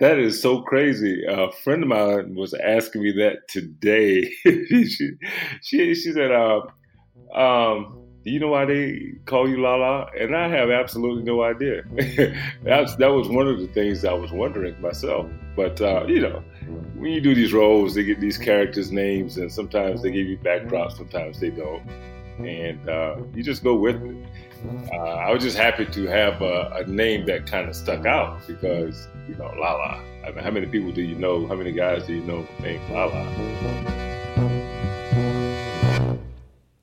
That is so crazy. A friend of mine was asking me that today. she, she, she said, uh, um, do you know why they call you Lala? And I have absolutely no idea. That's, that was one of the things I was wondering myself. But, uh, you know, when you do these roles, they get these characters' names, and sometimes they give you backdrops, sometimes they don't. And uh, you just go with it. Uh, I was just happy to have a, a name that kind of stuck out because, you know, Lala. I mean, how many people do you know? How many guys do you know named Lala?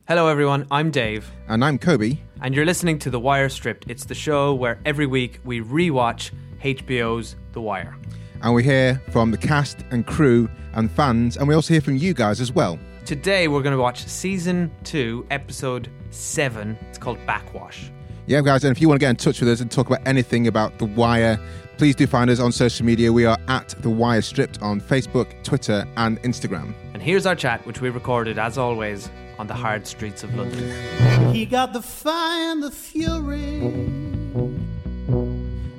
Hello, everyone. I'm Dave. And I'm Kobe. And you're listening to The Wire Stripped. It's the show where every week we rewatch HBO's The Wire. And we hear from the cast and crew and fans, and we also hear from you guys as well. Today we're going to watch season two, episode seven. It's called Backwash. Yeah, guys, and if you want to get in touch with us and talk about anything about The Wire, please do find us on social media. We are at The Wire Stripped on Facebook, Twitter, and Instagram. And here's our chat, which we recorded, as always, on the hard streets of London. He got the fire and the fury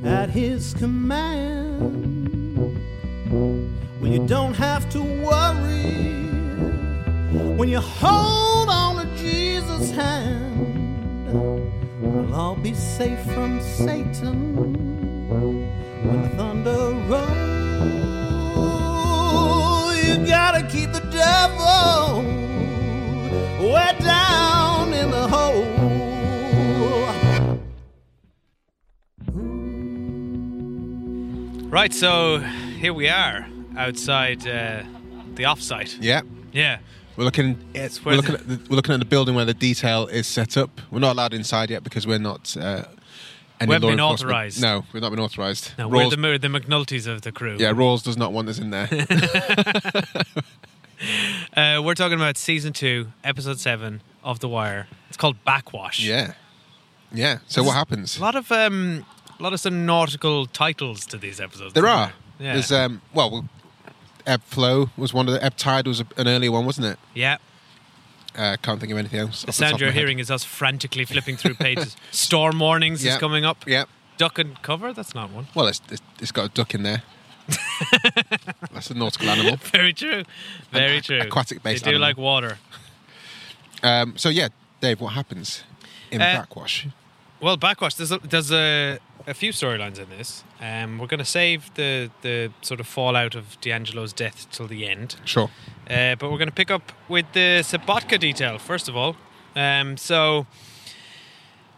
at his command. When you don't have to worry, when you hold on to Jesus' hand, we'll all be safe from Satan when the thunder rolls. You gotta keep the devil way down in the hole. Right, so here we are outside uh, the offsite. Yeah. Yeah. We're looking. It's we're looking, the- at the, we're looking at the building where the detail is set up. We're not allowed inside yet because we're not. Uh, any We haven't law been authorised. No, we've not been authorised. No, we're Rawls- the, we're the McNultys of the crew. yeah, Rawls does not want us in there. Uh, we're talking about season two, episode seven of The Wire. It's called Backwash. yeah, yeah. So what happens? A lot of um, a lot of some nautical titles to these episodes. There are. Yeah. There's um. Well, Ebb Flow was one of the. Ebb Tide was an earlier one, wasn't it? yeah. Uh, can't think of anything else. The sound of you're hearing is us frantically flipping through pages. Storm warnings Yeah. is coming up. Yep. Duck and cover. That's not one. Well, it's, it's, it's got a duck in there. That's a nautical animal. Very true. Very An true. aquatic-based They do animal. like water. Um, so yeah, Dave, what happens in Uh, Backwash? Well, Backwash. There's a, there's a, a few storylines in this. Um, we're going to save the the sort of fallout of D'Angelo's death till the end. Sure. Uh, but we're going to pick up with the Sobotka detail first of all. Um, so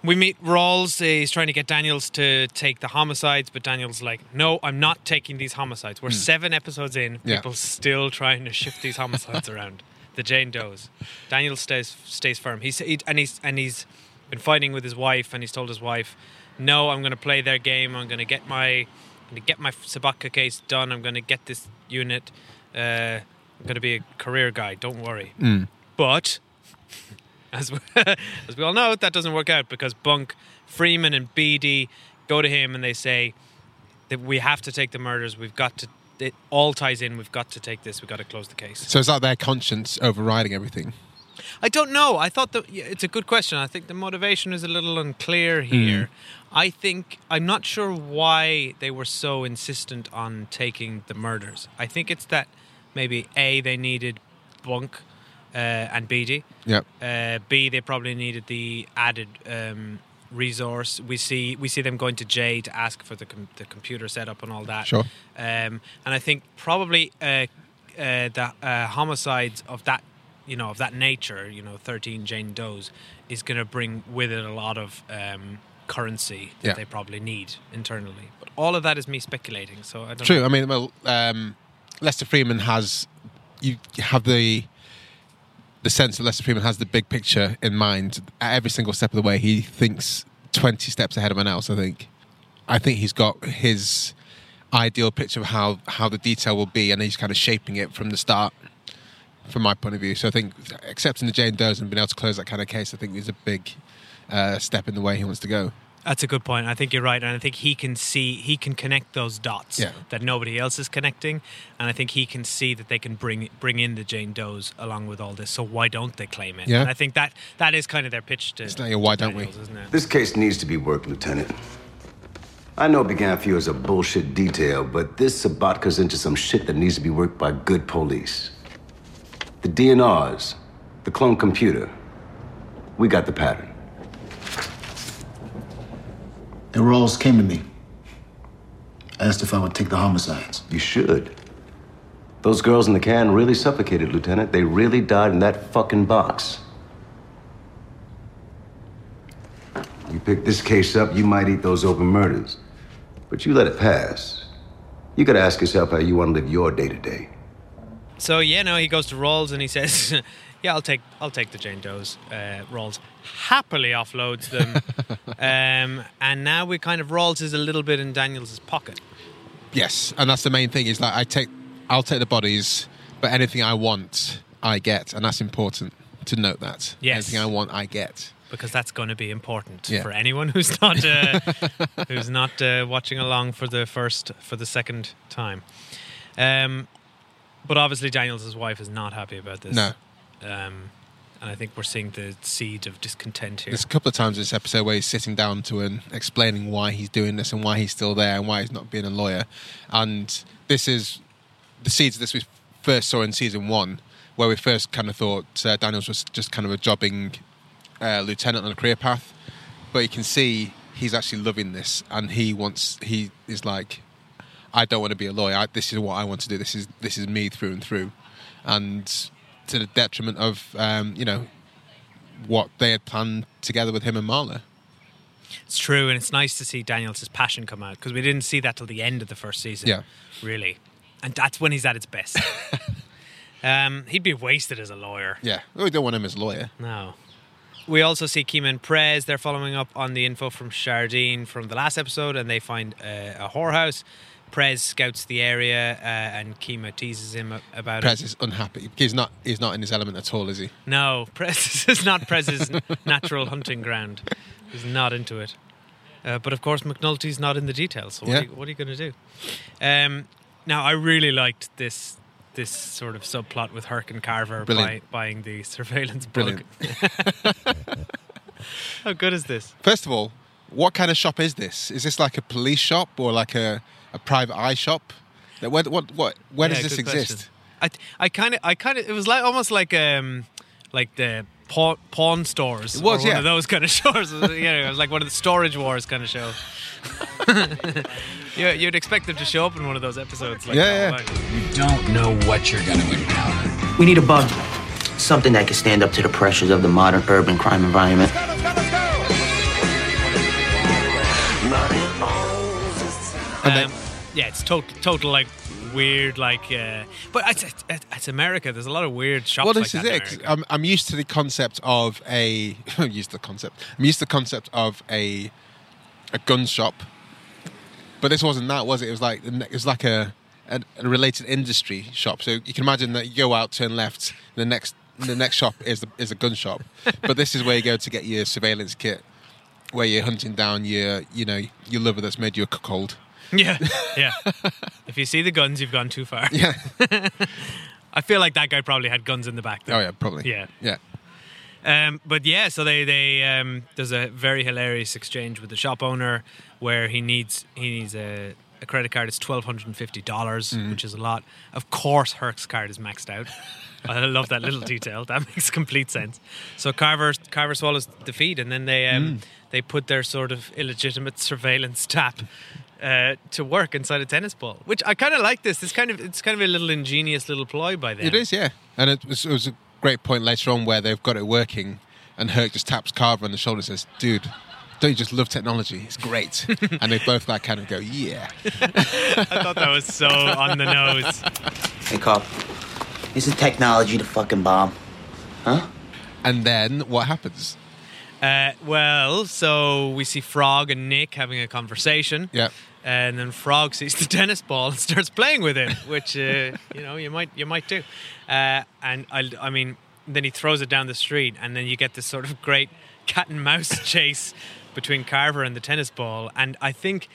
we meet Rawls. He's trying to get Daniels to take the homicides, but Daniels like, "No, I'm not taking these homicides." We're seven episodes in. Yeah. People still trying to shift these homicides around. The Jane Does. Daniels stays stays firm. He's he, and he's and he's been fighting with his wife, and he's told his wife, "No, I'm going to play their game. I'm going to get my." I'm going to get my Sobotka case done. I'm going to get this unit. Uh, I'm going to be a career guy. Don't worry. But as we, as we all know, that doesn't work out because Bunk, Freamon, and Beadie go to him and they say that we have to take the murders. We've got to. It all ties in. We've got to take this. We've got to close the case. So is that their conscience overriding everything? I don't know. I thought that yeah, it's a good question. I think the motivation is a little unclear here. I think I'm not sure why they were so insistent on taking the murders. I think it's that maybe a they needed Bunk uh, and Beadie. Yep. Uh, B, they probably needed the added um, resource. We see we see them going to Jay to ask for the com- the computer setup and all that. Sure. Um, and I think probably uh, uh, the uh, homicides of that, you know, of that nature, you know, thirteen Jane Does, is going to bring with it a lot of um, currency that Yeah. they probably need internally. But all of that is me speculating. So I don't True. Know. I mean, well, um, Lester Freamon has you have the the sense that Lester Freamon has the big picture in mind at every single step of the way. He thinks twenty steps ahead of anyone else. I think. I think he's got his ideal picture of how how the detail will be, and he's kind of shaping it from the start. From my point of view, so I think accepting the Jane Doe's and being able to close that kind of case, I think is a big uh, step in the way he wants to go. That's a good point. I think you're right, and I think he can see, he can connect those dots Yeah. that nobody else is connecting, and I think he can see that they can bring bring in the Jane Does along with all this. So why don't they claim it? Yeah. And I think that that is kind of their pitch to. It's like a why don't we? Daniels, Isn't it? This case needs to be worked, Lieutenant. I know it began for you as a bullshit detail, but this Sobotka's into some shit that needs to be worked by good police. The DNRs, the clone computer. We got the pattern. The Rawls came to me. Asked if I would take the homicides. You should. Those girls in the can really suffocated, Lieutenant. They really died in that fucking box. You pick this case up, you might eat those open murders. But you let it pass. You gotta ask yourself how you wanna live your day to day. So yeah, no, he goes to Rawls and he says, "Yeah, I'll take I'll take the Jane Does." Uh, Rawls happily offloads them, um, and now we kind of Rawls is a little bit in Daniels' pocket. Yes, and that's the main thing. Is that I take, I'll take the bodies, but anything I want, I get, and that's important to note that. Yes. anything I want, I get. because that's going to be important Yeah. for anyone who's not uh, who's not uh, watching along for the first for the second time. Um, but obviously, Daniels' wife is not happy about this. No. Um, and I think we're seeing the seed of discontent here. There's a couple of times in this episode where he's sitting down to and explaining why he's doing this and why he's still there and why he's not being a lawyer. And this is the seeds of this we first saw in season one, where we first kind of thought uh, Daniels was just kind of a jobbing uh, lieutenant on a career path. But you can see he's actually loving this and he wants, he is like, I don't want to be a lawyer. I, this is what I want to do. This is this is me through and through, and to the detriment of um, you know what they had planned together with him and Marla. It's true, and it's nice to see Daniels' passion come out because we didn't see that till the end of the first season. Yeah. really, and that's when he's at its best. um, he'd be wasted as a lawyer. Yeah, we don't want him as a lawyer. No. We also see Keeman Prez. They're following up on the info from Shardene from the last episode, and they find uh, a whorehouse. Prez scouts the area, uh, and Kima teases him about Prez it. is unhappy. He's not. He's not in his element at all, is he? No, Prez is not Prez's natural hunting ground. He's not into it. Uh, but of course, McNulty's not in the details. So what, Yeah. are, you, what are you going to do? Um, now, I really liked this this sort of subplot with Herc and Carver buy, buying the surveillance bug. How good is this? First of all, what kind of shop is this? Is this like a police shop or like a, a private eye shop? Like, What what what? Where Yeah, does this exist? question. I I kind of I kind of it was like almost like um like the pawn, pawn stores. It was, or one yeah. of those kind of stores. yeah, it was like one of the storage wars kind of show. yeah, you'd expect them to show up in one of those episodes. Like Yeah, that, yeah. like- You don't know what you're going to encounter. We need a bug. Something that can stand up to the pressures of the modern urban crime environment. And then- Um, yeah, it's total, total like weird, like. Uh, but it's, it's, it's America. There's a lot of weird shops. Well, like this is that in it. I'm, I'm used to the concept of a. I'm used to the concept. I'm used to the concept of a a gun shop, but this wasn't that, was it? It was like it was like a a, a related industry shop. So you can imagine that you go out, turn left, the next the next shop is the, is a gun shop, but this is where you go to get your surveillance kit, where you're hunting down your you know your lover that's made you a cuckold. Yeah, yeah. if you see the guns, you've gone too far. Yeah. I feel like that guy probably had guns in the back. There. Oh yeah, probably. Yeah. Yeah. Um, but yeah, so they they um, there's a very hilarious exchange with the shop owner where he needs he needs a, a credit card. It's twelve hundred and fifty dollars, Mm-hmm. which is a lot. Of course, Herc's card is maxed out. I love that little detail. That makes complete sense. So Carver Carver swallows the feed, and then they um, Mm. they put their sort of illegitimate surveillance tap uh, to work inside a tennis ball. Which I kind of like. This. This kind of it's kind of a little ingenious little ploy by them. It is, yeah. And it was, it was a great point later on where they've got it working, and Herc just taps Carver on the shoulder and says, "Dude." Don't you just love technology? It's great. and they both like kind of go, yeah. I thought that was so on the nose. Hey, Carl. Isn't technology the fucking bomb? Huh? And then what happens? Uh, well, so we see Frog and Nick having a conversation. Yeah. And then Frog sees the tennis ball and starts playing with it, which uh, you know you might you might do. Uh, and I, I mean, then he throws it down the street, and then you get this sort of great cat and mouse chase between Carver and the tennis ball. And I think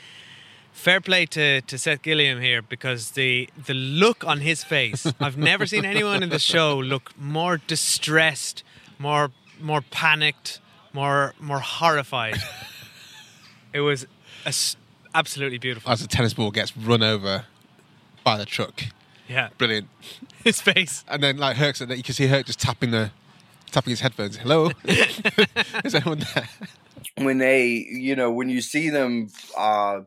fair play to, to Seth Gilliam here because the the look on his face, I've never seen anyone in the show look more distressed, more more panicked, more more horrified. it was as- absolutely beautiful. As the tennis ball gets run over by the truck. Yeah. Brilliant. His face. And then like Herc said that you can see Herc just tapping the tapping his headphones. Hello? Is anyone there? when they you know when you see them uh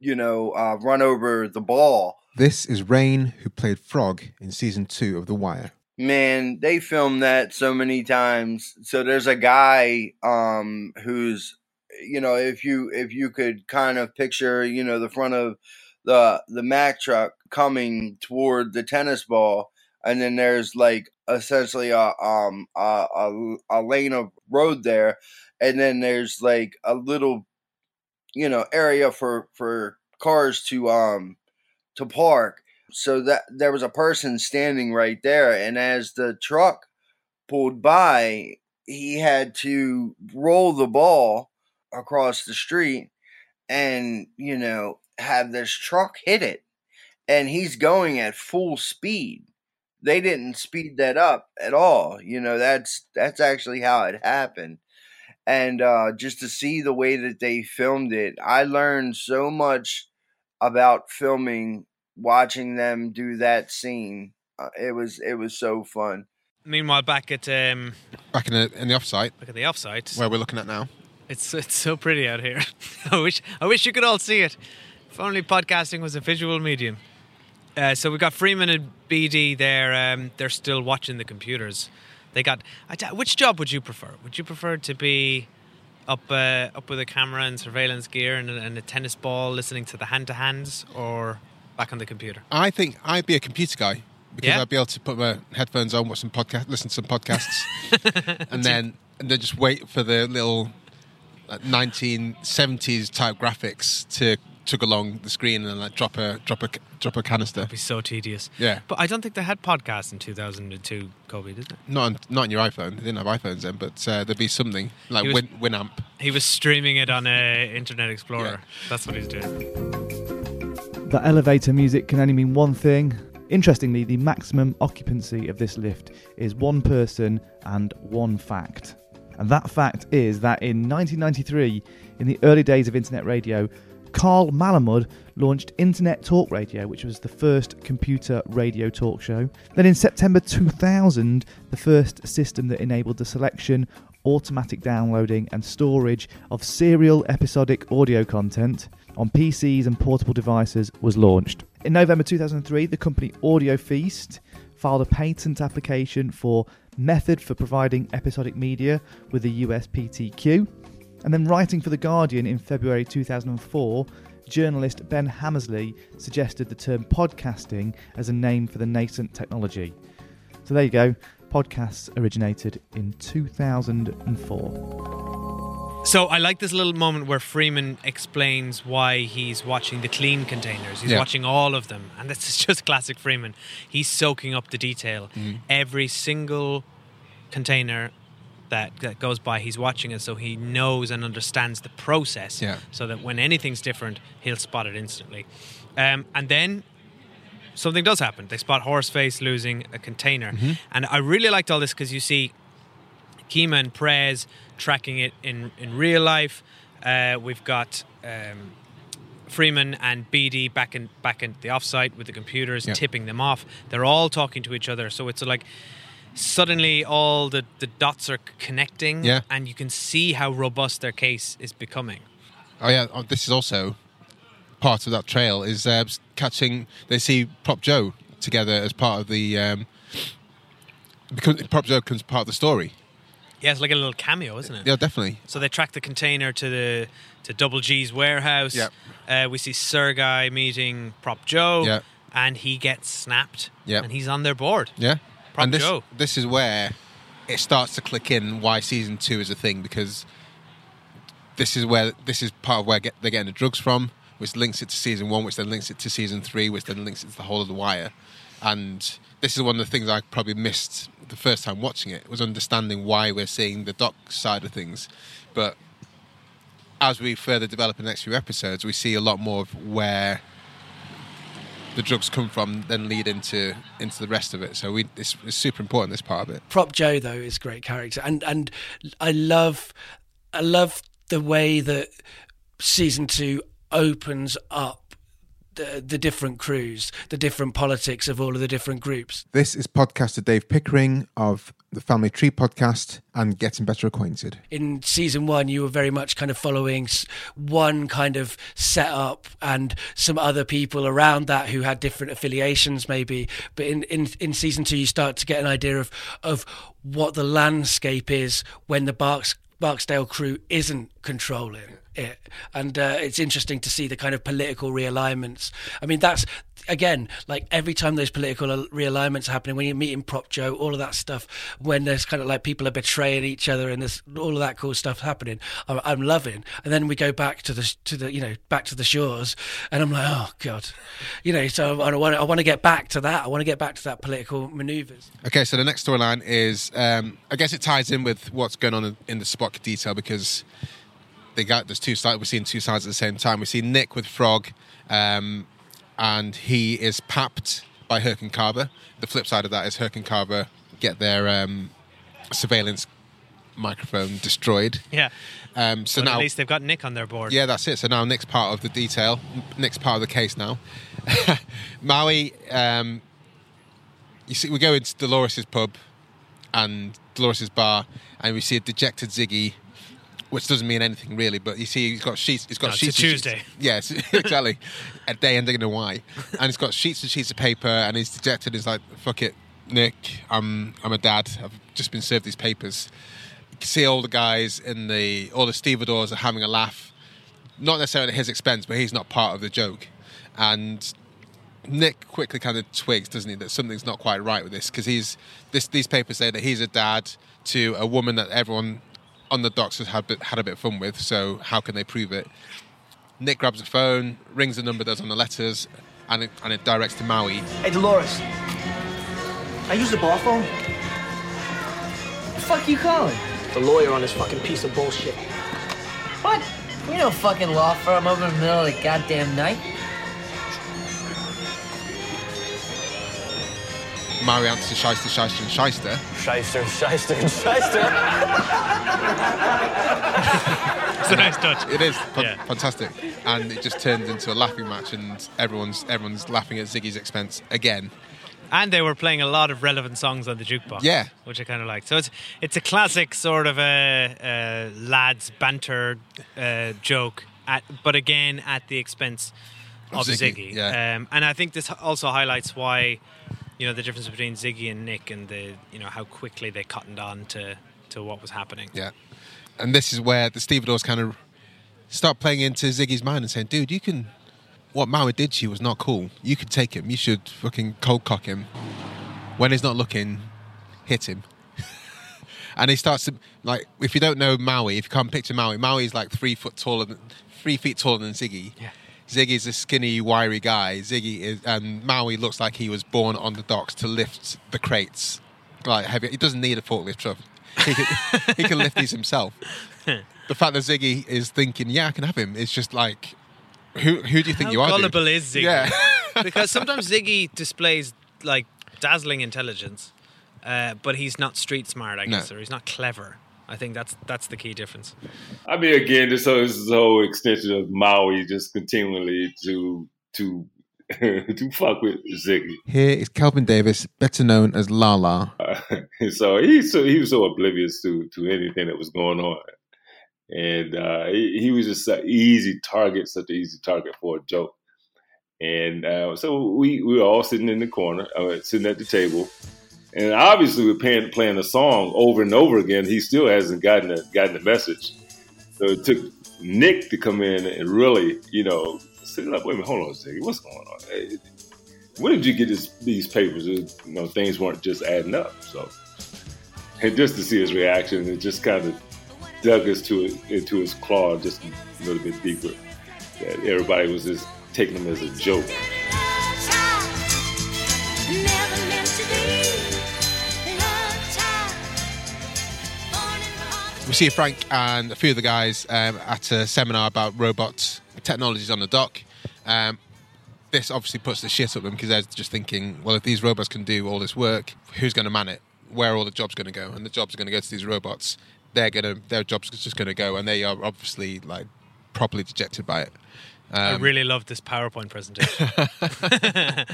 you know uh run over the ball This is Reign, who played Frog in season two of The Wire. man they filmed that so many times so there's a guy um who's you know if you if you could kind of picture you know the front of the the mac truck coming toward the tennis ball and then there's like essentially a um a, a, a lane of road there and then there's like a little you know area for for cars to um to park. So that there was a person standing right there and as the truck pulled by he had to roll the ball across the street and you know have this truck hit it and he's going at full speed they didn't speed that up at all you know that's that's actually how it happened and uh, just to see the way that they filmed it, I learned so much about filming watching them do that scene. Uh, it was it was so fun. Meanwhile, back at um, Back in the in the offsite back at the offsite, where we're looking at now. It's it's so pretty out here. I wish I wish you could all see it. If only podcasting was a visual medium. Uh, so we got Freamon and Beadie there. Um, they're still watching the computers. They got. Which job would you prefer? Would you prefer to be up uh, up with a camera and surveillance gear and, a- and a tennis ball, listening to the hand to hands, or back on the computer? I think I'd be a computer guy because Yeah? I'd be able to put my headphones on, watch some podcast, listen to some podcasts, and then and then just wait for the little like, 1970s type graphics to tug along the screen and like drop a drop a drop a canister. It'd be so tedious. Yeah. But I don't think they had podcasts in 2002, Kobe, did they? Not on, not on your iPhone. They didn't have iPhones then, but uh, there'd be something like He was- Win, Winamp. He was streaming it on uh, Internet Explorer. That's what he's doing. The elevator music can only mean one thing. Interestingly, the maximum occupancy of this lift is one person and one fact. And that fact is that in 1993, in the early days of internet radio, Carl Malamud launched Internet Talk Radio, which was the first computer radio talk show. Then in September 2000, the first system that enabled the selection, automatic downloading, and storage of serial episodic audio content on PCs and portable devices was launched. In November 2003, the company Audio Feast filed a patent application for method for providing episodic media with the USPTO. And then writing for The Guardian in February 2004, journalist Ben Hammersley suggested the term podcasting as a name for the nascent technology. So there you go. Podcasts originated in 2004. So I like this little moment where Freamon explains why he's watching the clean containers. He's Yeah. watching all of them, and this is just classic Freamon. He's soaking up the detail. Mm-hmm. Every single container that, that goes by, he's watching it, so he knows and understands the process. Yeah. So that when anything's different, he'll spot it instantly. Um, and then something does happen. They spot Horseface losing a container, Mm-hmm. and I really liked all this because you see Kima and Prez tracking it in, in real life. Uh, we've got um, Freamon and Beadie back in back in the offsite with the computers, Yeah. tipping them off. They're all talking to each other, so it's like suddenly all the, the dots are connecting, Yeah. and you can see how robust their case is becoming. Oh yeah, oh, this is also part of that trail is uh, catching. They see Prop Joe together as part of the. Um, because Prop Joe becomes part of the story. Yeah, it's like a little cameo, isn't it? Yeah, definitely. So they track the container to the to Double G's warehouse. Yep. Uh, we see Sergei meeting Prop Joe. Yep. And he gets snapped. Yep. And he's on their board. Yeah. Prop and this, Joe. this is where it starts to click in why season two is a thing because this is where this is part of where get, they're getting the drugs from, which links it to season one, which then links it to season three, which then links it to the whole of the wire. And this is one of the things I probably missed the first time watching it was understanding why we're seeing the dock side of things. But as we further develop in the next few episodes, we see a lot more of where the drugs come from, then lead into into the rest of it. So we it's, it's super important this part of it. Prop Joe though is a great character, and and I love I love the way that season two opens up the, the different crews, the different politics of all of the different groups. This is podcaster Dave Pickering of the Family Tree podcast and Getting Better Acquainted. in season one, you were very much kind of following one kind of setup and some other people around that who had different affiliations, maybe. But in, in, in season two, you start to get an idea of of what the landscape is when the Barks, Barksdale crew isn't controlling it, and uh, it's interesting to see the kind of political realignments. I mean, that's again like every time those political realignments are happening when you're meeting Prop Joe, all of that stuff. When there's kind of like people are betraying each other and there's all of that cool stuff happening, I'm, I'm loving. And then we go back to the to the you know back to the shores, and I'm like, oh god, you know. So I want I want to get back to that. I want to get back to that political manoeuvres. Okay, so the next storyline is, um, I guess it ties in with what's going on in, in the Spock detail because they got there's two sides. We're seeing two sides at the same time. We see Nick with Frog, um, and he is papped by Herc and Carver. The flip side of that is Herc and Carver get their um, surveillance microphone destroyed. Yeah. Um, so now at least they've got Nick on their board. yeah, that's it. So now Nick's part of the detail. Nick's part of the case now. Maui, um, you see, we go into Dolores's pub and Dolores's bar, and we see a dejected Ziggy, which doesn't mean anything really. But you see, he's got sheets. He's got No, it's a sheets. Tuesday. Yes, exactly. a day ending in a Y, and he's got sheets and sheets of paper, and he's dejected. He's like, "Fuck it, Nick. I'm I'm a dad. I've just been served these papers." You can see all the guys in the all the stevedores are having a laugh, not necessarily at his expense, but he's not part of the joke. And Nick quickly kind of twigs, doesn't he, that something's not quite right with this because he's this these papers say that he's a dad to a woman that everyone on the docks has had had a bit of fun with. So how can they prove it? Nick grabs the phone, rings the number that's on the letters, and it, and it directs to Maui. Hey, Dolores. I use the bar phone. The fuck you calling? The lawyer on this fucking piece of bullshit. What? We no fucking law firm over in the middle of the goddamn night. Maui answers Shyster, Shyster, and Shyster. Shyster, shyster, and shyster. It's a nice touch. It is fan- fantastic, and it just turns into a laughing match, and everyone's everyone's laughing at Ziggy's expense again. And they were playing a lot of relevant songs on the jukebox. Yeah. which I kind of like. So it's it's a classic sort of a, a lads banter uh, joke, at, but again at the expense Of of Ziggy, Ziggy. yeah. Um, and I think this also highlights why you know the difference between Ziggy and Nick, and the you know how quickly they cottoned on to to what was happening. Yeah, and this is where the stevedores kind of start playing into Ziggy's mind and saying, "Dude, you can." What Maui did to you was not cool. You could take him. You should fucking cold cock him. When he's not looking, hit him. and he starts to like. If you don't know Maui, if you can't picture Maui, Maui is like three foot taller than three feet taller than Ziggy. Yeah. Ziggy's a skinny, wiry guy. Ziggy is, and Maui looks like he was born on the docks to lift the crates. Like heavy. He doesn't need a forklift truck. He can, he can lift these himself. The fact that Ziggy is thinking, "Yeah, I can have him," is just like, who who do you think How you are? dude? gullible is Ziggy? Yeah. because sometimes Ziggy displays like dazzling intelligence, uh, but he's not street smart, I No. guess, or he's not clever. I think that's that's the key difference. I mean, again, this whole, this whole extension of Maui just continually to to to fuck with Ziggy. Here is Kelvin Davis, better known as Lala. Uh, so he so he was so oblivious to to anything that was going on and uh, he, he was just an easy target, such an easy target for a joke. And uh, so we, we were all sitting in the corner, uh, sitting at the table, and obviously we're playing, playing a song over and over again. He still hasn't gotten the, gotten the message. So it took Nick to come in and really, you know, sit up. Wait a minute, hold on a second. What's going on? Hey, When did you get this, these papers? You know, things weren't just adding up. So, and just to see his reaction, it just kind of dug us to into his claw just a little bit deeper. That everybody was just taking him as a joke. We see Frank and a few of the guys um, at a seminar about robots technologies on the dock. Um, this obviously puts the shit up them because they're just thinking, well, if these robots can do all this work, who's going to man it? Where are all the jobs going to go? And the jobs are going to go to these robots. They're going to their jobs are just going to go, and they are obviously like properly dejected by it. I Um, really loved this PowerPoint presentation.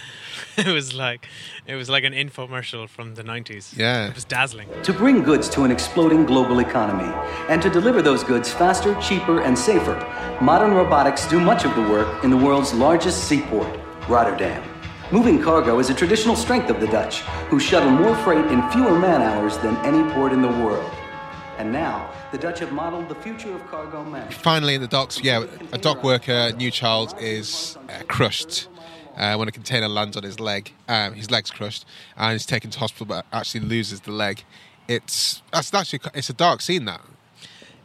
it was like it was like an infomercial from the 90s. Yeah. It was dazzling. To bring goods to an exploding global economy and to deliver those goods faster, cheaper, and safer, modern robotics do much of the work in the world's largest seaport, Rotterdam. Moving cargo is a traditional strength of the Dutch, who shuttle more freight in fewer man hours than any port in the world. And now, the Dutch have modeled the future of cargo management. finally in the docks, yeah, a dock worker, New Charles, is uh, crushed uh, when a container lands on his leg. Um, his leg's crushed, and he's taken to hospital, but actually loses the leg. It's that's actually it's a dark scene. That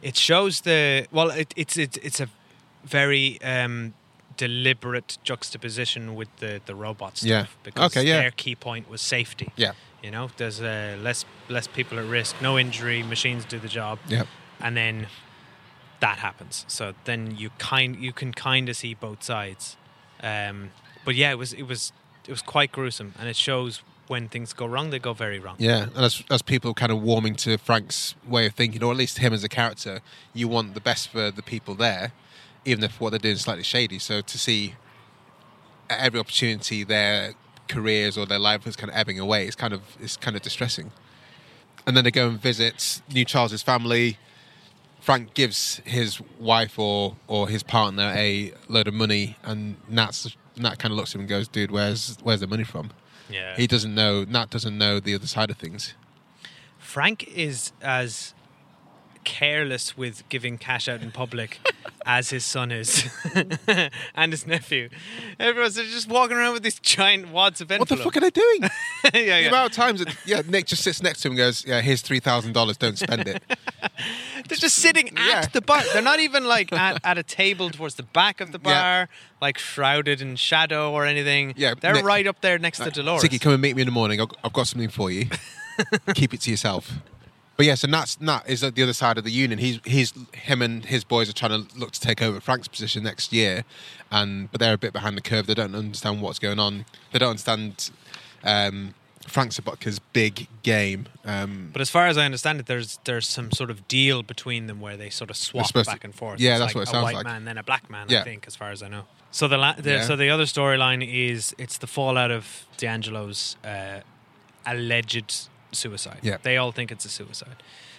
It shows the well. It, it's it's it's a very um, deliberate juxtaposition with the the robot stuff. Yeah. Because Okay, yeah. their key point was safety. Yeah. You know, there's uh, less less people at risk, no injury, machines do the job. Yeah. And then that happens. So then you kind you can kind of see both sides. Um, but yeah, it was it was it was quite gruesome, and it shows when things go wrong, they go very wrong. yeah, and as as people kind of warming to Frank's way of thinking, or at least him as a character, you want the best for the people there, even if what they're doing is slightly shady. So to see at every opportunity their careers or their life is kind of ebbing away, it's kind of it's kind of distressing. And then they go and visit New Charles's family. Frank gives his wife or or his partner a load of money, and Nat's Nat kind of looks at him and goes, "Dude, where's where's the money from?" Yeah. He doesn't know. Nat doesn't know the other side of things. Frank is as careless with giving cash out in public as his son is and his nephew. Everyone's just walking around with these giant wads of What the fuck are they doing? yeah, The yeah. amount of times that yeah, Nick just sits next to him and goes, "Yeah, here's three thousand dollars. Don't spend it." They're just sitting at the bar. They're not even like at, at a table towards the back of the bar, like shrouded in shadow or anything. Yeah, they're Nick- right up there next to uh, Dolores. Ziggy, come and meet me in the morning. I've I've got something for you. Keep it to yourself. But yeah, so Nat's, Nat is at the other side of the union. He's he's him and his boys are trying to look to take over Frank's position next year, and but they're a bit behind the curve. They don't understand what's going on. They don't understand um, Frank Sobotka's big game. Um, But as far as I understand it, there's there's some sort of deal between them where they sort of swap supposed to- back and forth. yeah, It's that's like what it a sounds white like. man, then a black man. Yeah. I think, as far as I know. So the, la- the Yeah. so the other storyline is it's the fallout of D'Angelo's uh, alleged suicide. Yeah. they all think it's a suicide.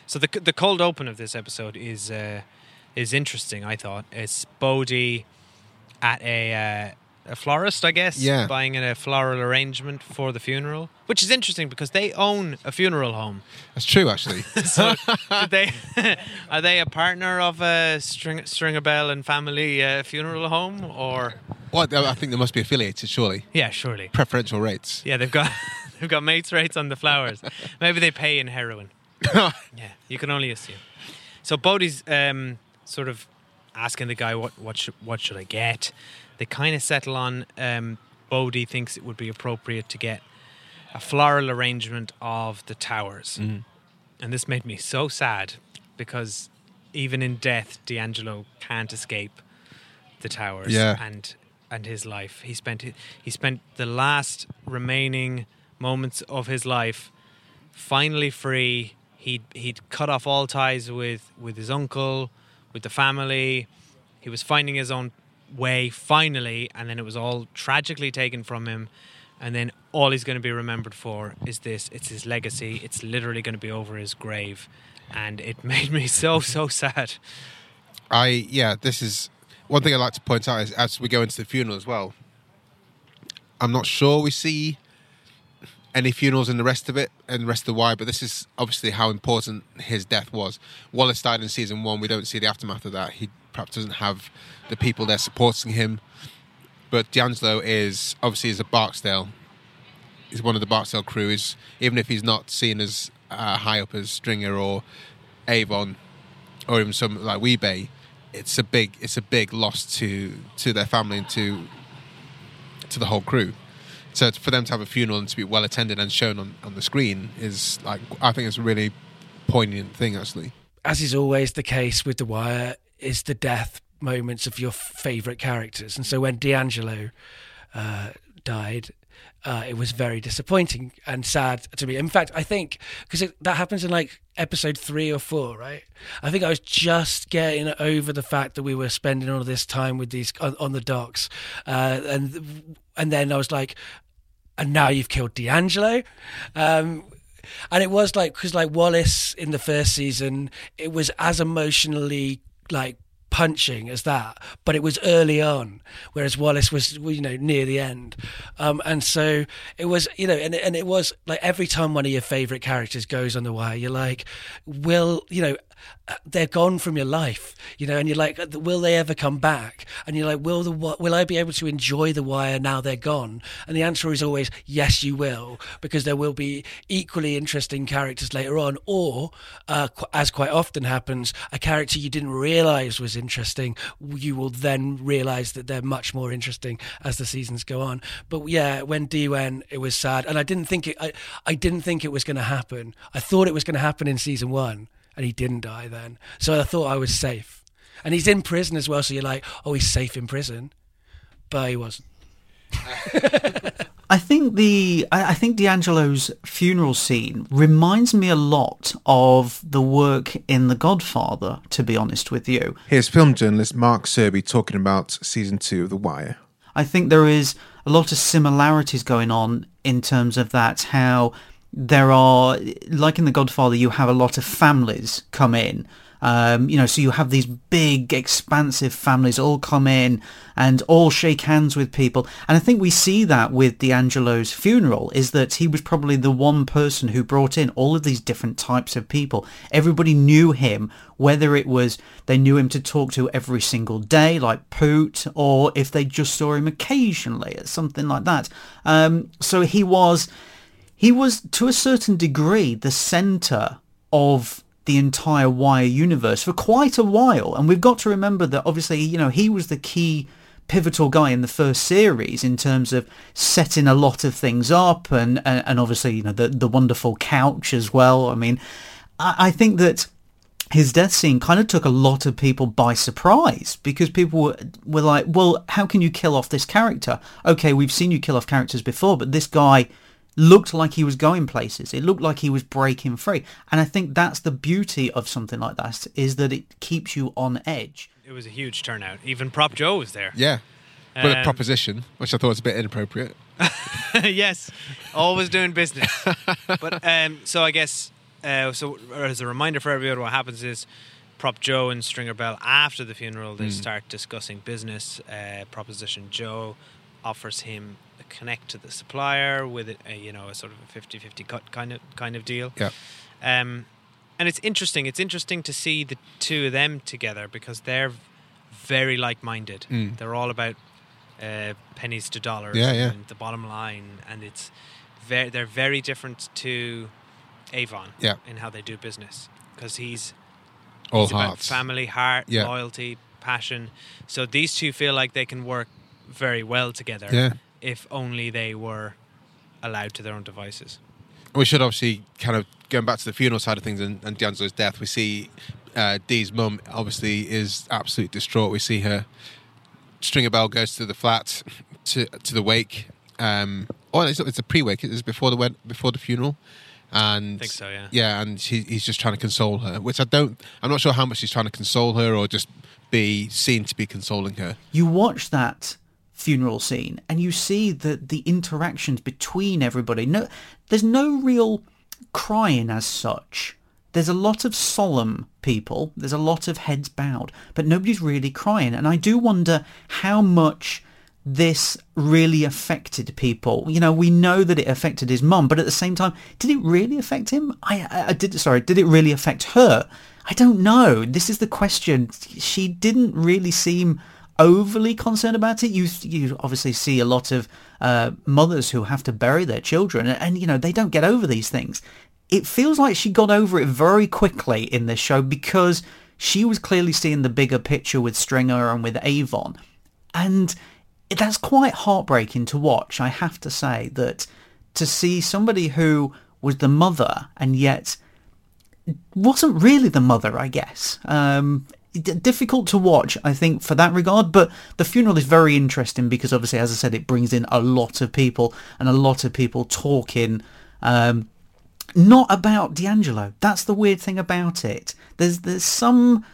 So the the cold open of this episode is uh, is interesting. I thought it's Bodie at a. Uh, a florist, I guess, Yeah. buying a floral arrangement for the funeral, which is interesting because they own a funeral home. that's true, actually. So, they are they a partner of a String, Stringer Bell and Family uh, Funeral Home or? well, I think they must be affiliated, surely. Yeah, surely. Preferential rates. Yeah, they've got they've got mates rates on the flowers. Maybe they pay in heroin. yeah, you can only assume. So Bodie's um, sort of asking the guy what what should, what should I get. They kind of settle on um, Bodie thinks it would be appropriate to get a floral arrangement of the towers. Mhm. And this made me so sad because even in death, D'Angelo can't escape the towers Yeah. and and his life. He spent he spent the last remaining moments of his life finally free. He'd he'd cut off all ties with with his uncle, with the family. He was finding his own way finally, and then it was all tragically taken from him. And then all he's going to be remembered for is this. It's his legacy. It's literally going to be over his grave, and it made me so so sad. I yeah, this is one thing I'd like to point out is as we go into the funeral as well. I'm not sure we see any funerals in the rest of it and the rest of the why, but this is obviously how important his death was. Wallace died in season one. We don't see the aftermath of that. He perhaps doesn't have the people there supporting him. But D'Angelo is obviously is a Barksdale. He's one of the Barksdale crew. Is even if he's not seen as uh, high up as Stringer or Avon, or even some like Wee-Bey, it's a big it's a big loss to to their family and to to the whole crew. So for them to have a funeral and to be well attended and shown on, on the screen is like I think it's a really poignant thing actually. As is always the case with The Wire, is the death moments of your favourite characters. And so when D'Angelo uh, died, uh, it was very disappointing and sad to me. In fact, I think because that happens in like episode three or four, right? I think I was just getting over the fact that we were spending all this time with these on, on the docks, uh, and and then I was like, and now you've killed D'Angelo. Um, and it was like because like Wallace in the first season, it was as emotionally like punching as that, but it was early on, whereas Wallace was, you know, near the end. Um, and so it was, you know, and, and it was like every time one of your favorite characters goes on the wire, you're like, will, you know, they're gone from your life, you know, and you're like, will they ever come back? And you're like, will the will I be able to enjoy the wire now they're gone? And the answer is always yes, you will, because there will be equally interesting characters later on, or uh, as quite often happens, a character you didn't realize was interesting, you will then realize that they're much more interesting as the seasons go on. But yeah, when D went, it was sad, and I didn't think it. I, I didn't think it was going to happen. I thought it was going to happen in season one and he didn't die then. So I thought I was safe. And he's in prison as well, so you're like, oh, he's safe in prison, but he wasn't. I think the I think D'Angelo's funeral scene reminds me a lot of the work in The Godfather. To be honest with you, here's film journalist Mark Searby talking about season two of The Wire. I think there is a lot of similarities going on in terms of that how there are like in the godfather you have a lot of families come in. Um, you know so you have these big expansive families all come in and all shake hands with people. And i think we see that with d'angelo's funeral is that he was probably the one person who brought in all of these different types of people. Everybody knew him whether it was they knew him to talk to every single day like poot or if they just saw him occasionally or something like that. Um, so he was he was to a certain degree the center of the entire Wire universe for quite a while. And we've got to remember that obviously, you know, he was the key pivotal guy in the first series in terms of setting a lot of things up and, and, and obviously, you know, the, the wonderful couch as well. I mean, I, I think that his death scene kind of took a lot of people by surprise because people were, were like, well, how can you kill off this character? Okay, we've seen you kill off characters before, but this guy looked like he was going places. It looked like he was breaking free. And I think that's the beauty of something like that is that it keeps you on edge. It was a huge turnout. Even Prop Joe was there. Yeah. With um, a proposition, which I thought was a bit inappropriate. yes, always doing business. but um, so I guess uh, so as a reminder for everyone, what happens is Prop Joe and Stringer Bell after the funeral they mm. start discussing business. Uh, Proposition Joe offers him connect to the supplier with a, you know a sort of a 50-50 cut kind of kind of deal. Yeah. Um, and it's interesting. It's interesting to see the two of them together because they're very like-minded. Mm. They're all about uh, pennies to dollars. Yeah, yeah. And the bottom line, and it's very they're very different to Avon. Yeah. In how they do business because he's all he's hearts, family, heart, yeah. loyalty, passion. So these two feel like they can work very well together. Yeah if only they were allowed to their own devices. We should obviously kind of going back to the funeral side of things and, and D'Angelo's death. We see uh, Dee's mum obviously is absolutely distraught. We see her. Stringer Bell goes to the flat to to the wake. Um, oh, it's, it's a pre-wake. It's before the went before the funeral. And I think so, yeah. Yeah, and he, he's just trying to console her, which I don't. I'm not sure how much he's trying to console her or just be seen to be consoling her. You watch that funeral scene and you see that the interactions between everybody no there's no real crying as such there's a lot of solemn people, there's a lot of heads bowed, but nobody's really crying. And I do wonder how much this really affected people. You know, we know that it affected his mum, but at the same time, did it really affect him? I, I, I did. Sorry, did it really affect her? I don't know. This is the question. She didn't really seem overly concerned about it. You you obviously see a lot of uh, mothers who have to bury their children, and, and you know they don't get over these things. It feels like she got over it very quickly in this show because she was clearly seeing the bigger picture with Stringer and with Avon, and that's quite heartbreaking to watch. I have to say that to see somebody who was the mother and yet wasn't really the mother, I guess. Um, difficult to watch, I think, for that regard. But the funeral is very interesting because, obviously, as I said, it brings in a lot of people and a lot of people talking. Um, not about D'Angelo. That's the weird thing about it. There's there's some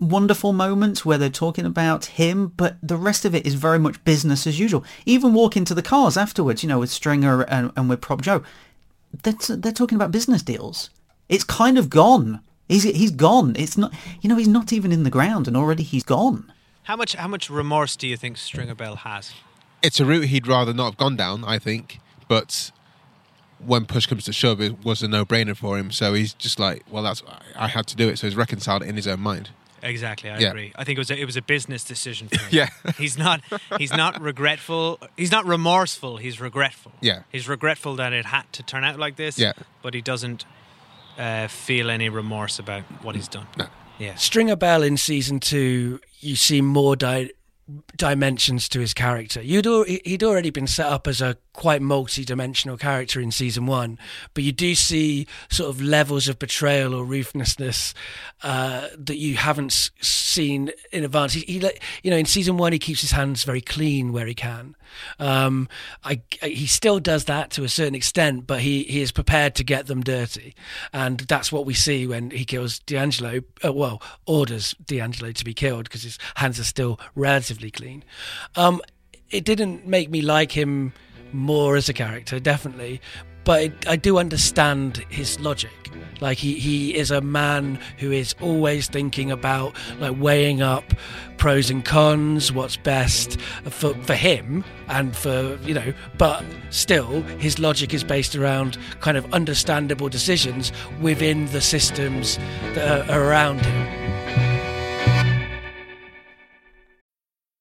wonderful moments where they're talking about him, but the rest of it is very much business as usual. Even walking to the cars afterwards, you know, with Stringer and, and with Prop Joe, they're, they're talking about business deals. It's kind of gone. He's he's gone. It's not, you know, he's not even in the ground, and already he's gone. How much how much remorse do you think Stringer Bell has? It's a route he'd rather not have gone down, I think. But when push comes to shove, it was a no-brainer for him. So he's just like, well, that's I had to do it. So he's reconciled it in his own mind. Exactly, I Yeah. agree. I think it was a, it was a business decision for him. Yeah. he's not he's not regretful. He's not remorseful. He's regretful. Yeah. he's regretful that it had to turn out like this. Yeah. but he doesn't uh, feel any remorse about what he's done. No. Yeah, Stringer Bell in season two, you see more di- dimensions to his character. You'd al- he'd already been set up as a quite multi-dimensional character in season one, but you do see sort of levels of betrayal or ruthlessness uh, that you haven't s- seen in advance. He, he, you know, in season one, he keeps his hands very clean where he can. Um, I, I- he still does that to a certain extent, but he, he is prepared to get them dirty, and that's what we see when he kills D'Angelo. Uh, well, orders D'Angelo to be killed because his hands are still relatively clean. Um, it didn't make me like him more as a character, definitely, but I do understand his logic. Like he, he is a man who is always thinking about like weighing up pros and cons, what's best for for him and for you know. But still, his logic is based around kind of understandable decisions within the systems that are around him.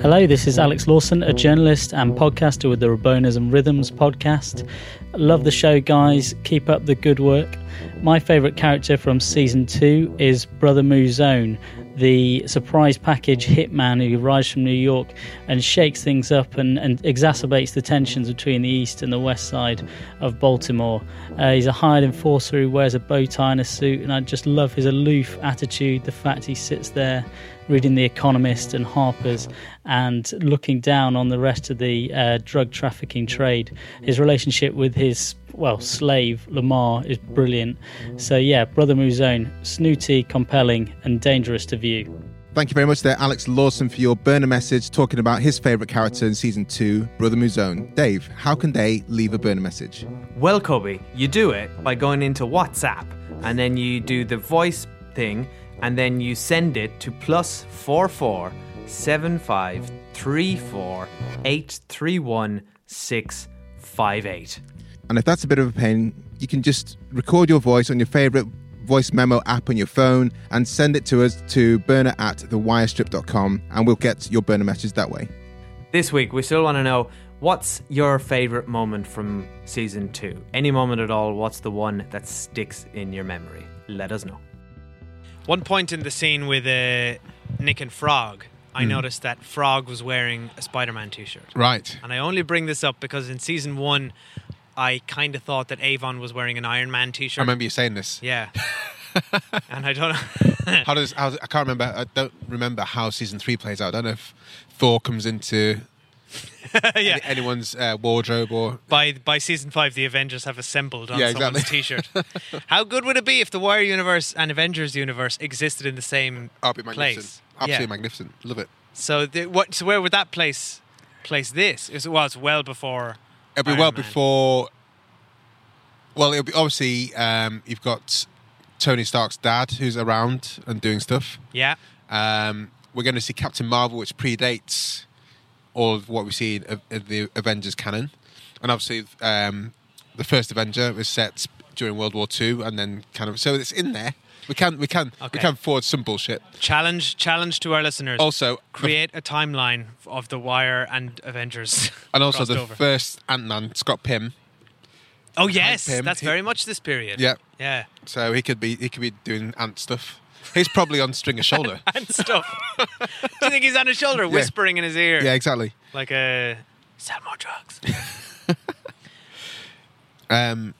Hello, this is Alex Lawson, a journalist and podcaster with the Rabonas and Rhythms podcast. Love the show, guys. Keep up the good work. My favourite character from season two is Brother Mouzone, the surprise package hitman who arrives from New York and shakes things up and, and exacerbates the tensions between the east and the west side of Baltimore. Uh, he's a hired enforcer who wears a bow tie and a suit, and I just love his aloof attitude, the fact he sits there reading The Economist and Harper's and looking down on the rest of the uh, drug trafficking trade. His relationship with his, well, slave, Lamar, is brilliant. So, yeah, Brother Mouzone, snooty, compelling, and dangerous to view. Thank you very much there, Alex Lawson, for your burner message talking about his favourite character in season two, Brother Mouzone. Dave, how can they leave a burner message? Well, Kobe, you do it by going into WhatsApp and then you do the voice thing and then you send it to plus four four seven five three four eight three one six five eight. And if that's a bit of a pain, you can just record your voice on your favourite voice memo app on your phone and send it to us to burner at thewirestrip.com and we'll get your burner message that way. This week, we still want to know what's your favorite moment from season two? Any moment at all, what's the one that sticks in your memory? Let us know. One point in the scene with uh, Nick and Frog, I Mm. noticed that Frog was wearing a Spider-Man T-shirt. Right. And I only bring this up because in season one, I kind of thought that Avon was wearing an Iron Man T-shirt. I remember you saying this. Yeah. and I don't know. how does how, I can't remember. I don't remember how season three plays out. I don't know if Thor comes into yeah. any- anyone's uh, wardrobe or by by season five, the Avengers have assembled on Yeah, someone's exactly. T-shirt. How good would it be if the Wire universe and Avengers universe existed in the same it'd be magnificent. place? Absolutely Yeah. magnificent. Love it. So, the, what? So where would that place place this? Is well, it's well before. It'll be well Man. before. Well, it'll be obviously um, you've got Tony Stark's dad who's around and doing stuff. Yeah. Um, we're going to see Captain Marvel, which predates all of what we see in, in the Avengers canon, and obviously um, the first Avenger was set during World War Two, and then kind of so it's in there. We can we can Okay. we can forward some bullshit. Challenge challenge to our listeners. Also, create a timeline of the Wire and Avengers. And also the over. first Ant Man, Scott Pym. Oh yes, Pym, that's he- very much this period. Yeah. Yeah. So he could be he could be doing ant stuff. He's probably on string Stringer shoulder. and stuff. Do you think he's on his shoulder, whispering in his ear? Yeah, exactly. Like a sell more drugs. Um,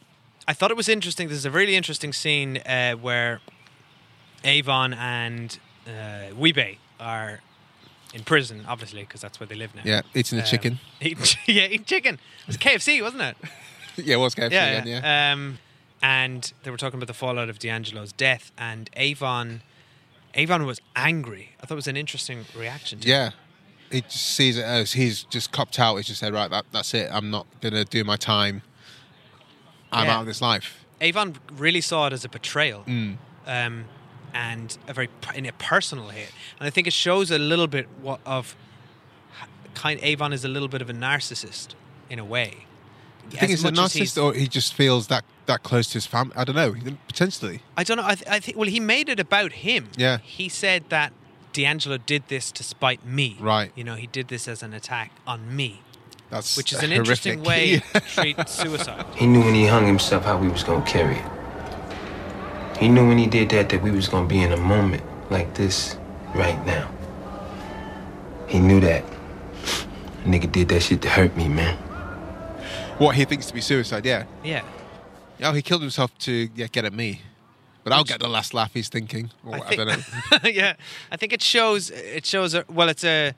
I thought it was interesting. There's a really interesting scene uh, where Avon and uh, Wee-Bey are in prison, obviously, because that's where they live now. Yeah, eating the Um, chicken. eating- yeah, eating chicken. It was KFC, wasn't it? yeah, it was KFC yeah, again, yeah. Um, and they were talking about the fallout of D'Angelo's death, and Avon, Avon was angry. I thought it was an interesting reaction. To Yeah. He just sees it as he's just copped out. He's just said, right, that, that's it. I'm not going to do my time. I'm Yeah. out of this life. Avon really saw it as a betrayal, Mm. um, and a very in a personal hit. And I think it shows a little bit what of kind. Avon is a little bit of a narcissist in a way. You think he's a narcissist or he just feels that, that close to his family? I don't know. Potentially. I don't know. I, th- I think. Well, he made it about him. Yeah. He said that D'Angelo did this to spite me. Right. You know, he did this as an attack on me. That's which is an interesting way to treat suicide. He knew when he hung himself how we was gonna carry it. He knew when he did that that we was gonna be in a moment like this right now. He knew that. Nigga did that shit to hurt me, man. What he thinks to be suicide, yeah. Yeah. Oh, he killed himself to yeah, get at me. But I'll get the last laugh he's thinking. Or I I, don't know. yeah, I think it shows. It shows. A, well, it's a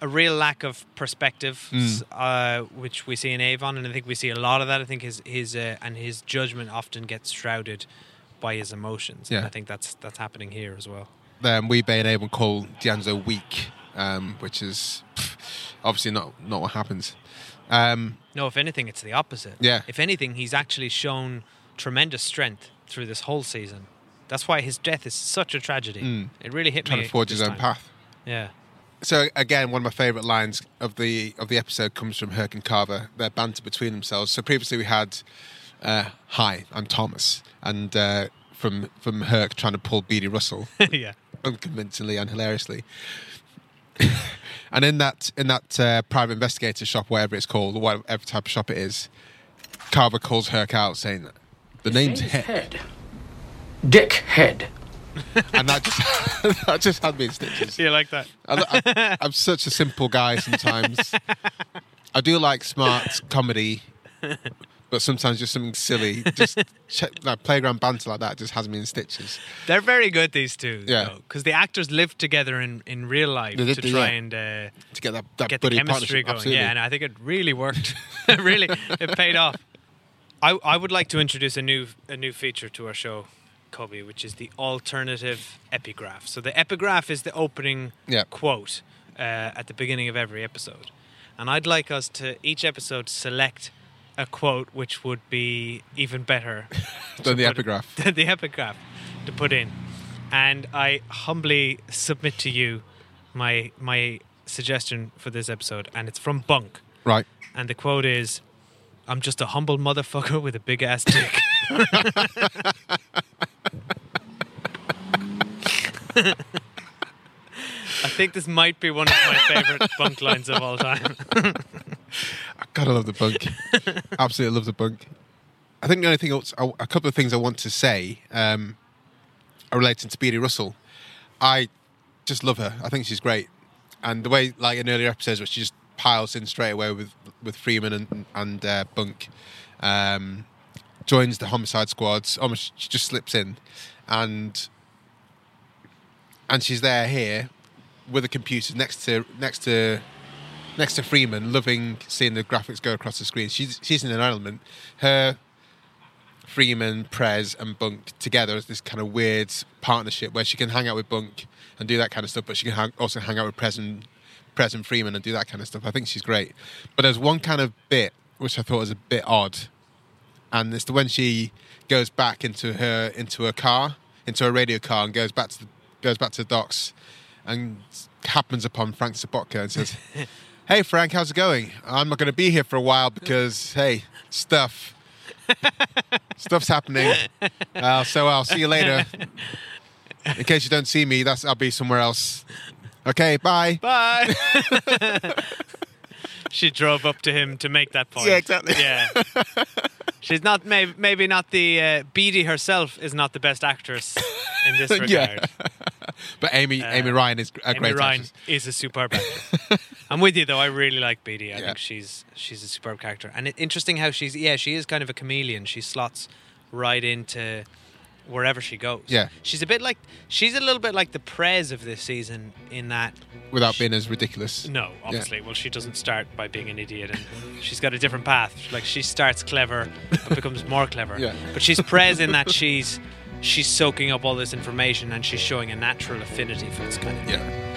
a real lack of perspective, Mm. uh, which we see in Avon, and I think we see a lot of that. I think his his uh, and his judgment often gets shrouded by his emotions. And Yeah. I think that's that's happening here as well. um, Wee-Bey and Avon call D'Angelo weak, um, which is pff, obviously not not what happens. Um, No, if anything, it's the opposite. Yeah. If anything, he's actually shown tremendous strength through this whole season. That's why his death is such a tragedy. Mm. It really hit trying me. to forge his own path. Yeah. So again, one of my favourite lines of the of the episode comes from Herc and Carver. Their banter between themselves. So previously we had, uh, "Hi, I'm Thomas," and uh, from from Herc trying to pull Beadie Russell, yeah. unconvincingly and hilariously. and in that in that uh, private investigator shop, whatever it's called, or whatever type of shop it is, Carver calls Herc out, saying, "The name's name's Head." Head. Dick Head. And that just that just had me in stitches. You like that? I, I, I'm such a simple guy sometimes. I do like smart comedy, but sometimes just something silly, just check, like playground banter like that, just has me in stitches. They're very good, these two. Yeah. Because the actors lived together in, in real life to try yeah. and uh, To get that, that get the chemistry going. absolutely. Yeah, and I think it really worked. really, it paid off. I, I would like to introduce a new a new feature to our show, Kobe, which is the alternative epigraph. So the epigraph is the opening Yeah. quote uh, at the beginning of every episode, and I'd like us to each episode select a quote which would be even better Than the epigraph. than the epigraph to put in. And I humbly submit to you my my suggestion for this episode, and it's from Bunk. Right. And the quote is, "I'm just a humble motherfucker with a big ass dick." I think this might be one of my favorite bunk lines of all time. I gotta love the bunk. Absolutely love the bunk. I think the only thing else, a couple of things I want to say um, are relating to Beadie Russell. I just love her. I think she's great. and the way like in earlier episodes where she just piles in straight away with with Freamon and and uh, Bunk, um, joins the homicide squads. Almost she just slips in, and and she's there here with the computer next to next to next to Freamon, loving seeing the graphics go across the screen. She's she's in an element. Her Freamon, Prez, and Bunk together as this kind of weird partnership where she can hang out with Bunk and do that kind of stuff, but she can hang, also hang out with Prez and, Prez and Freamon and do that kind of stuff. I think she's great. But there's one kind of bit which I thought was a bit odd, and it's the when she goes back into her into her car, into her radio car, and goes back to the, goes back to the docks, and happens upon Frank Sobotka and says, "Hey Frank, how's it going? I'm not going to be here for a while because hey, stuff." Stuff's happening. Uh, so I'll see you later. In case you don't see me, that's I'll be somewhere else. Okay, bye. Bye. she drove up to him to make that point. Yeah, exactly. Yeah. She's not maybe maybe not the uh, Beadie herself is not the best actress in this regard. Yeah. But Amy Amy um, Ryan is a Amy great Ryan actress. is a superb actor. I'm with you though. I really like Beadie. I think she's she's a superb character, and it, interesting how she's yeah she is kind of a chameleon. She slots right into wherever she goes. Yeah. she's a bit like she's a little bit like the Prez of this season in that Without being as ridiculous. no, obviously. Well, she doesn't start by being an idiot, and she's got a different path. Like she starts clever, but becomes more clever. Yeah. But she's Prez in that she's she's soaking up all this information and she's showing a natural affinity for this kind of thing. Yeah.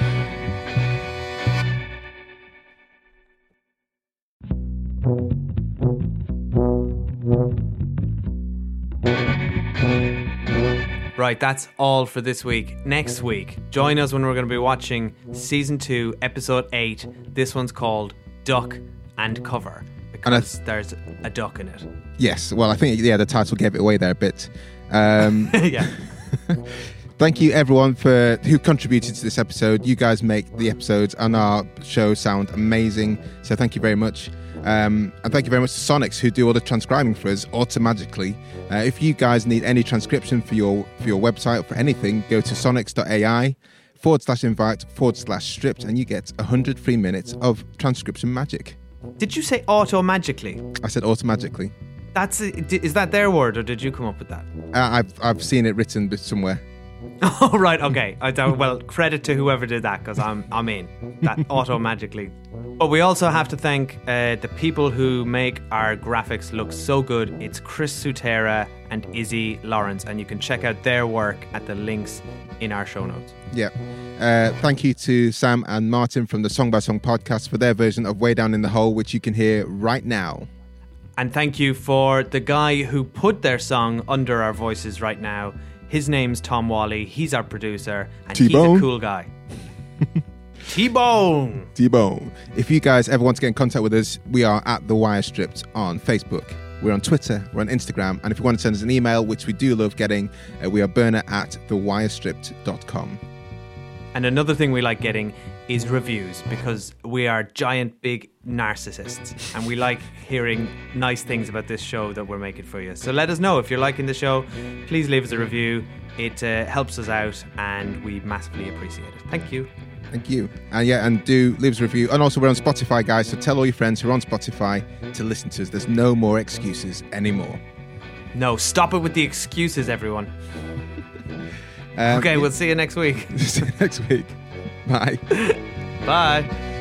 Right, that's all for this week. Next week, join us when we're going to be watching season two, episode eight. This one's called Duck and Cover And I- because there's a duck in it. Yes, well, I think yeah, the title gave it away there a bit. Um, yeah. Thank you everyone for who contributed to this episode. You guys make the episodes and our show sound amazing. So thank you very much. Um, and thank you very much to Sonix who do all the transcribing for us automatically. Uh, if you guys need any transcription for your for your website or for anything, go to sonix.ai forward slash invite forward slash stripped and you get 100 free minutes of transcription magic. Did you say auto magically? I said automatically. That's is that their word or did you come up with that? Uh, I've, I've seen it written somewhere. Oh right, okay. I don't, well, credit to whoever did that because I'm I'm in that auto magically. But we also have to thank uh, the people who make our graphics look so good. It's Chris Sutera and Izzy Lawrence, and you can check out their work at the links in our show notes. Yeah. Uh, thank you to Sam and Martin from the Song by Song podcast for their version of Way Down in the Hole, which you can hear right now. And thank you for the guy who put their song under our voices right now. His name's Tom Wally. He's our producer, and he's T-Bone. a cool guy. T Bone. T Bone. If you guys ever want to get in contact with us, we are at The Wire Stripped on Facebook. We're on Twitter, we're on Instagram, and if you want to send us an email, which we do love getting, uh, we are burner at thewirestripped.com. And another thing we like getting is reviews because we are giant big narcissists and we like hearing nice things about this show that we're making for you. So let us know if you're liking the show. Please leave us a review. It uh, helps us out and we massively appreciate it. Thank you. Thank you. And yeah, and do leave us a review. And also, we're on Spotify, guys, so tell all your friends who are on Spotify to listen to us. There's no more excuses anymore. No, stop it with the excuses, everyone. Um, okay, we'll see you next week. see you next week. Bye. Bye.